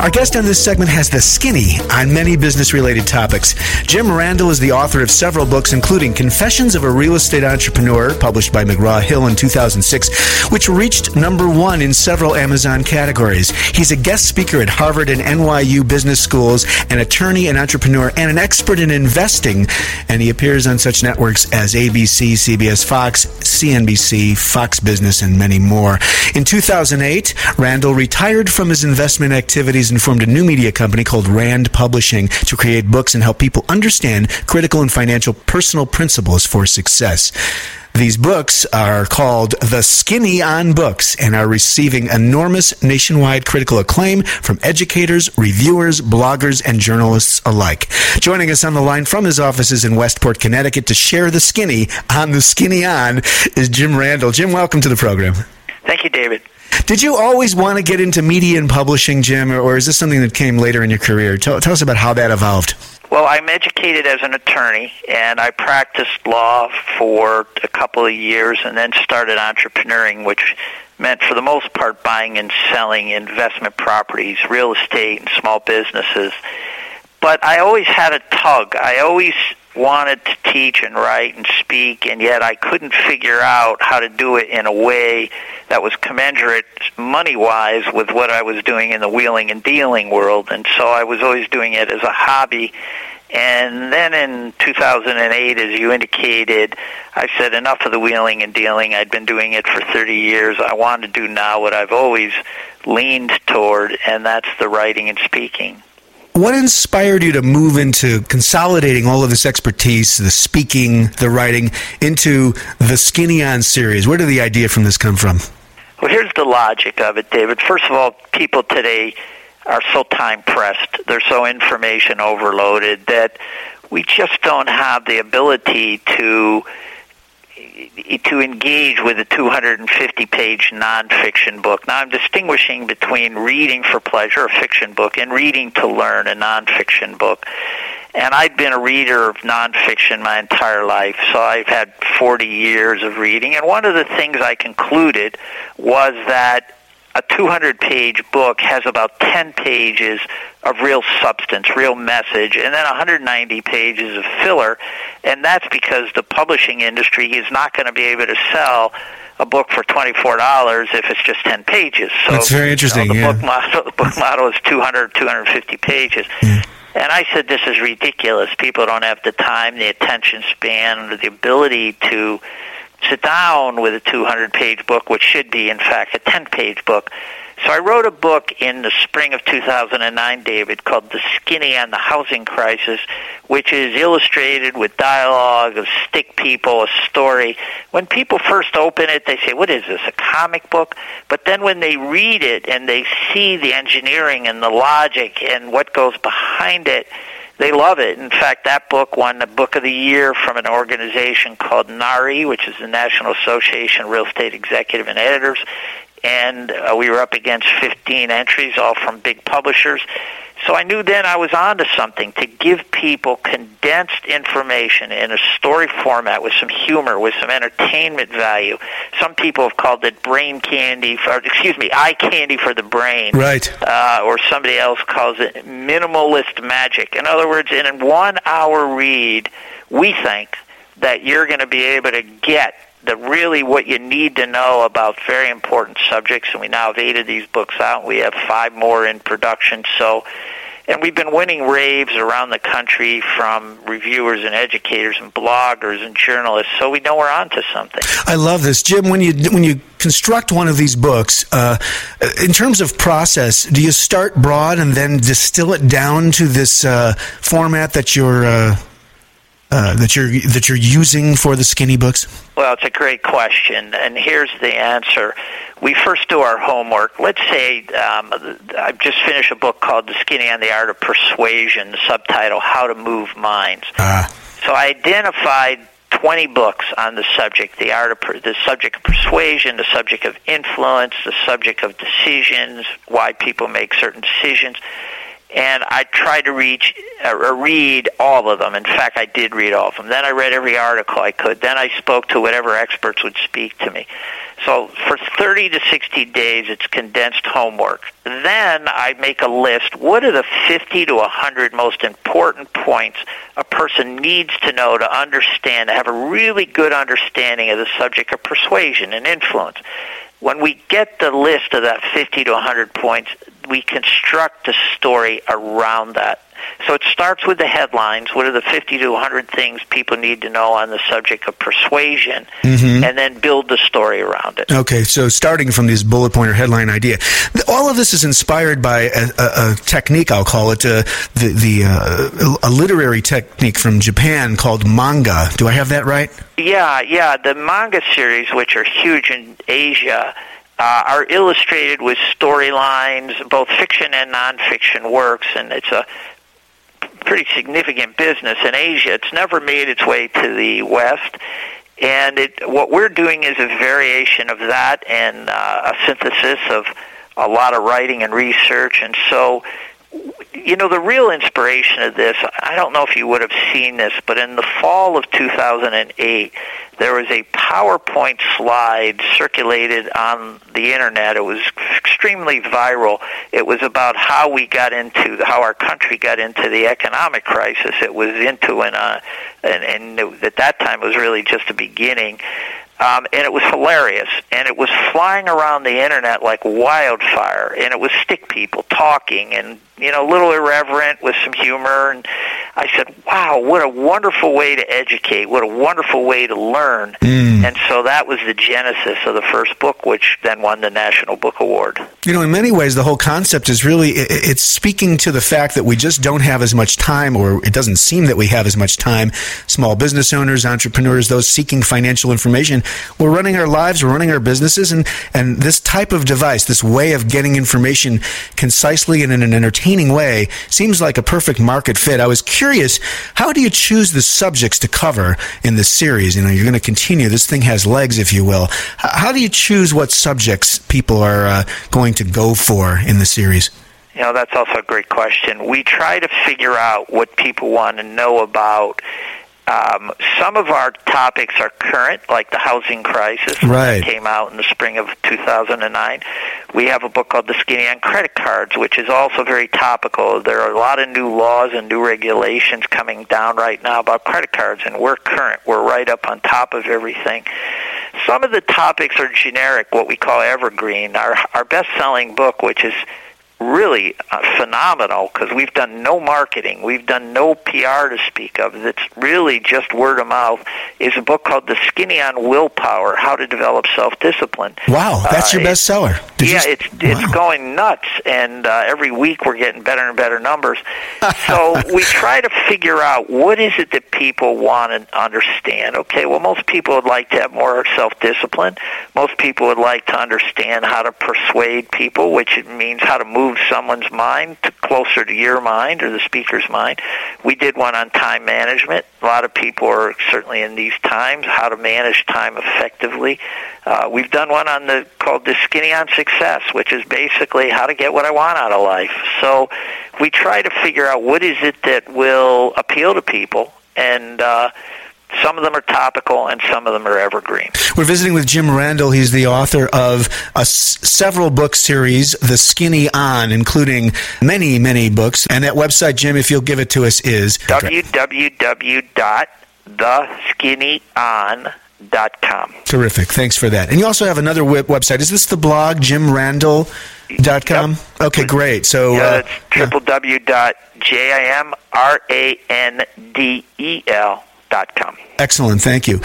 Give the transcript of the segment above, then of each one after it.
Our guest on this segment has the skinny on many business related topics. Jim Randel is the author of several books, including Confessions of a Real Estate Entrepreneur, published by McGraw Hill in 2006, which reached number one in several Amazon categories. He's a guest speaker at Harvard and NYU business schools, an attorney, an entrepreneur, and an expert in investing. And he appears on such networks as ABC, CBS Fox, CNBC, Fox Business, and many more. In 2008, Randel retired from his investment activities and formed a new media company called Rand Publishing to create books and help people understand critical and financial personal principles for success. These books are called The Skinny on Books and are receiving enormous nationwide critical acclaim from educators, reviewers, bloggers, and journalists alike. Joining us on the line from his offices in Westport, Connecticut to share the skinny on the skinny on is Jim Randel. Jim, welcome to the program. Thank you, David. Did you always want to get into media and publishing, Jim, or is this something that came later in your career? Tell, tell us about how that evolved. Well, I'm educated as an attorney, and I practiced law for a couple of years and then started entrepreneuring, which meant, for the most part, buying and selling investment properties, real estate, and small businesses. But I always had a tug. I always wanted to teach and write and speak, and yet I couldn't figure out how to do it in a way that was commensurate money wise with what I was doing in the wheeling and dealing world. And so I was always doing it as a hobby. And then in 2008, as you indicated, I said enough of the wheeling and dealing. I'd been doing it for 30 years. I want to do now what I've always leaned toward, and that's the writing and speaking. What inspired you to move into consolidating all of this expertise, the speaking, the writing, into the Skinny On series? Where did the idea from this come from? Well, here's the logic of it, David. First of all, people today are so time pressed, they're so information overloaded that we just don't have the ability to to engage with a 250 page nonfiction book. Now, I'm distinguishing between reading for pleasure, a fiction book, and reading to learn, a nonfiction book. And I'd been a reader of nonfiction my entire life, so I've had 40 years of reading. And one of the things I concluded was that a 200 page book has about 10 pages of real substance, real message, and then 190 pages of filler. And that's because the publishing industry is not going to be able to sell a book for $24 if it's just 10 pages. So That's very interesting. You know, the, yeah. book model, the book model is 200, 250 pages. Yeah. And I said, this is ridiculous. People don't have the time, the attention span, or the ability to sit down with a 200 page book, which should be, in fact, a 10 page book. So I wrote a book in the spring of 2009, David, called The Skinny on the Housing Crisis, which is illustrated with dialogue of stick people, a story. When people first open it, they say, what is this, a comic book? But then when they read it and they see the engineering and the logic and what goes behind it, they love it. In fact, that book won the Book of the Year from an organization called NARI, which is the National Association of Real Estate Executive and Editors. And uh, we were up against 15 entries, all from big publishers. So I knew then I was onto something to give people condensed information in a story format with some humor, with some entertainment value. Some people have called it brain candy, for, excuse me, eye candy for the brain. Right. Uh, or somebody else calls it minimalist magic. In other words, in a one hour read, we think that you're going to be able to get the really what you need to know about very important subjects and we now have eight of these books out. We have five more in production. So and we've been winning raves around the country from reviewers and educators and bloggers and journalists so we know we're onto something. I love this, Jim. When you when you construct one of these books, uh, in terms of process, do you start broad and then distill it down to this uh, format that you're uh, uh, that you're that you're using for the skinny books? Well, it's a great question, and here's the answer. We first do our homework. Let's say um, I've just finished a book called "The Skinny and the Art of Persuasion." The subtitle: "How to Move Minds." Ah. So I identified 20 books on the subject, the art of per, the subject of persuasion, the subject of influence, the subject of decisions, why people make certain decisions. And I tried to reach, uh, read all of them. In fact, I did read all of them. Then I read every article I could. Then I spoke to whatever experts would speak to me. So for 30 to 60 days, it's condensed homework. Then I make a list. What are the 50 to 100 most important points a person needs to know to understand, to have a really good understanding of the subject of persuasion and influence? When we get the list of that 50 to 100 points, we construct a story around that. So it starts with the headlines. What are the 50 to 100 things people need to know on the subject of persuasion? Mm-hmm. And then build the story around it. Okay, so starting from this bullet point or headline idea, all of this is inspired by a, a, a technique. I'll call it uh, the the uh, a literary technique from Japan called manga. Do I have that right? Yeah, yeah. The manga series, which are huge in Asia, uh, are illustrated with storylines, both fiction and nonfiction works, and it's a pretty significant business in Asia. It's never made its way to the West. And it, what we're doing is a variation of that and uh, a synthesis of a lot of writing and research. And so you know, the real inspiration of this, I don't know if you would have seen this, but in the fall of 2008, there was a PowerPoint slide circulated on the internet. It was extremely viral. It was about how we got into, how our country got into the economic crisis it was into, and, uh, and, and it, at that time it was really just the beginning. Um, and it was hilarious. And it was flying around the internet like wildfire. And it was stick people talking and, you know, a little irreverent with some humor. And I said, wow, what a wonderful way to educate. What a wonderful way to learn. Mm. And so that was the genesis of the first book, which then won the National Book Award. You know, in many ways, the whole concept is really, it's speaking to the fact that we just don't have as much time, or it doesn't seem that we have as much time. Small business owners, entrepreneurs, those seeking financial information we're running our lives, we're running our businesses, and, and this type of device, this way of getting information concisely and in an entertaining way, seems like a perfect market fit. I was curious, how do you choose the subjects to cover in this series? You know, you're going to continue. This thing has legs, if you will. How do you choose what subjects people are uh, going to go for in the series? You know, that's also a great question. We try to figure out what people want to know about um, some of our topics are current, like the housing crisis right. that came out in the spring of 2009. We have a book called The Skinny on Credit Cards, which is also very topical. There are a lot of new laws and new regulations coming down right now about credit cards, and we're current. We're right up on top of everything. Some of the topics are generic, what we call evergreen. Our, our best-selling book, which is really uh, phenomenal because we've done no marketing, we've done no PR to speak of. It's really just word of mouth. Is a book called "The Skinny on Willpower: How to Develop Self-Discipline." Wow, that's uh, your bestseller. yeah, you... it's it's wow. going nuts, and uh, every week we're getting better and better numbers. so we try to figure out what is it that people want to understand. Okay, well, most people would like to have more self-discipline. Most people would like to understand how to persuade people, which means how to move move someone's mind to closer to your mind or the speaker's mind. We did one on time management. A lot of people are certainly in these times how to manage time effectively. Uh, we've done one on the called the Skinny on Success, which is basically how to get what I want out of life. So we try to figure out what is it that will appeal to people and. Uh, some of them are topical, and some of them are evergreen. We're visiting with Jim Randel. He's the author of a s- several book series, The Skinny On, including many, many books. And that website, Jim, if you'll give it to us, is www.theskinnyon.com. Terrific. Thanks for that. And you also have another website. Is this the blog, jimrandel.com? Yep. Okay, great. So yeah, uh, www.jimrandel com. Excellent, thank you.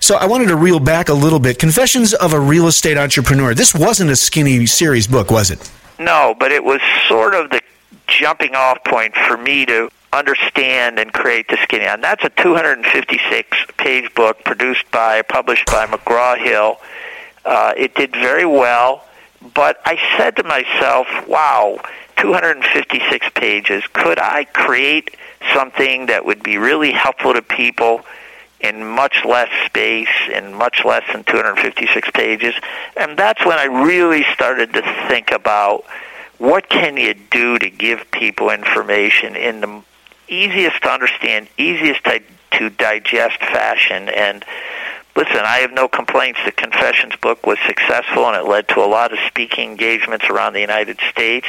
So I wanted to reel back a little bit. Confessions of a Real Estate Entrepreneur. This wasn't a skinny series book, was it? No, but it was sort of the jumping off point for me to understand and create the skinny And That's a 256 page book produced by, published by McGraw Hill. Uh, it did very well, but I said to myself, wow, 256 pages. Could I create something that would be really helpful to people in much less space, in much less than 256 pages? And that's when I really started to think about what can you do to give people information in the easiest to understand, easiest to, to digest fashion. And listen, I have no complaints. The Confessions book was successful, and it led to a lot of speaking engagements around the United States.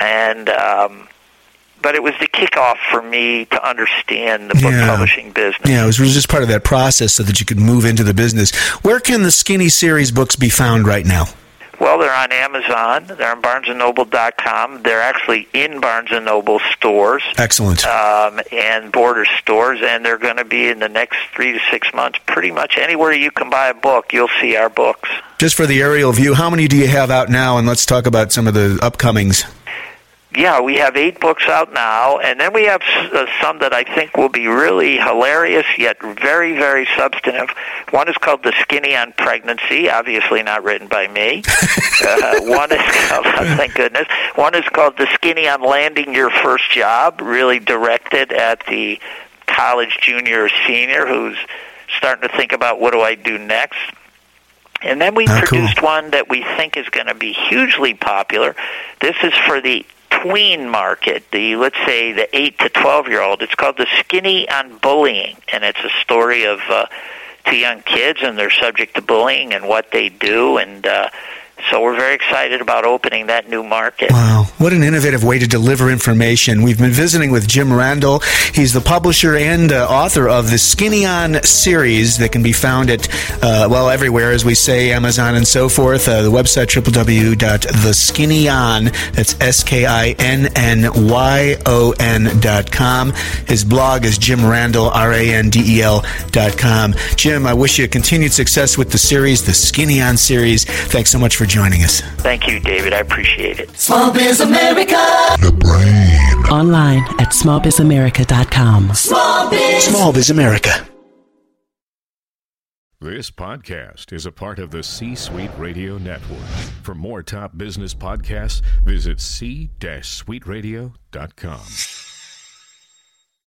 And um, but it was the kickoff for me to understand the book Yeah. publishing business. Yeah, it was just part of that process so that you could move into the business. Where can the Skinny Series books be found right now? Well, they're on Amazon. They're on BarnesandNoble.com. They're actually in Barnes and Noble stores. Excellent. um, and border stores, and they're going to be in the next three to six months. Pretty much anywhere you can buy a book, you'll see our books. Just for the aerial view, how many do you have out now? And let's talk about some of the upcomings. Yeah, we have eight books out now, and then we have uh, some that I think will be really hilarious yet very, very substantive. One is called "The Skinny on Pregnancy," obviously not written by me. uh, one is called, thank goodness. One is called "The Skinny on Landing Your First Job," really directed at the college junior or senior who's starting to think about what do I do next. And then we cool. produced one that we think is going to be hugely popular. This is for the tween market, the let's say the 8 to 12 year old. It's called The Skinny on Bullying, and it's a story of uh, two young kids and they're subject to bullying and what they do and uh so we're very excited about opening that new market. Wow, what an innovative way to deliver information. We've been visiting with Jim Randel. He's the publisher and uh, author of the Skinny On series that can be found at, uh, well, everywhere, as we say, Amazon and so forth. Uh, the website, www.theskinnyon, that's S-K-I-N-N-Y-O-N dot com. His blog is Jim Randall, R-A-N-D-E-L dot com. Jim, I wish you continued success with the series, the Skinny On series. Thanks so much for joining us. Thank you, David. I appreciate it. Small Biz America. The brain. Online at smallbizamerica.com. Small Biz. Small Biz America. This podcast is a part of the C Suite Radio Network. For more top business podcasts, visit c-suiteradio.com.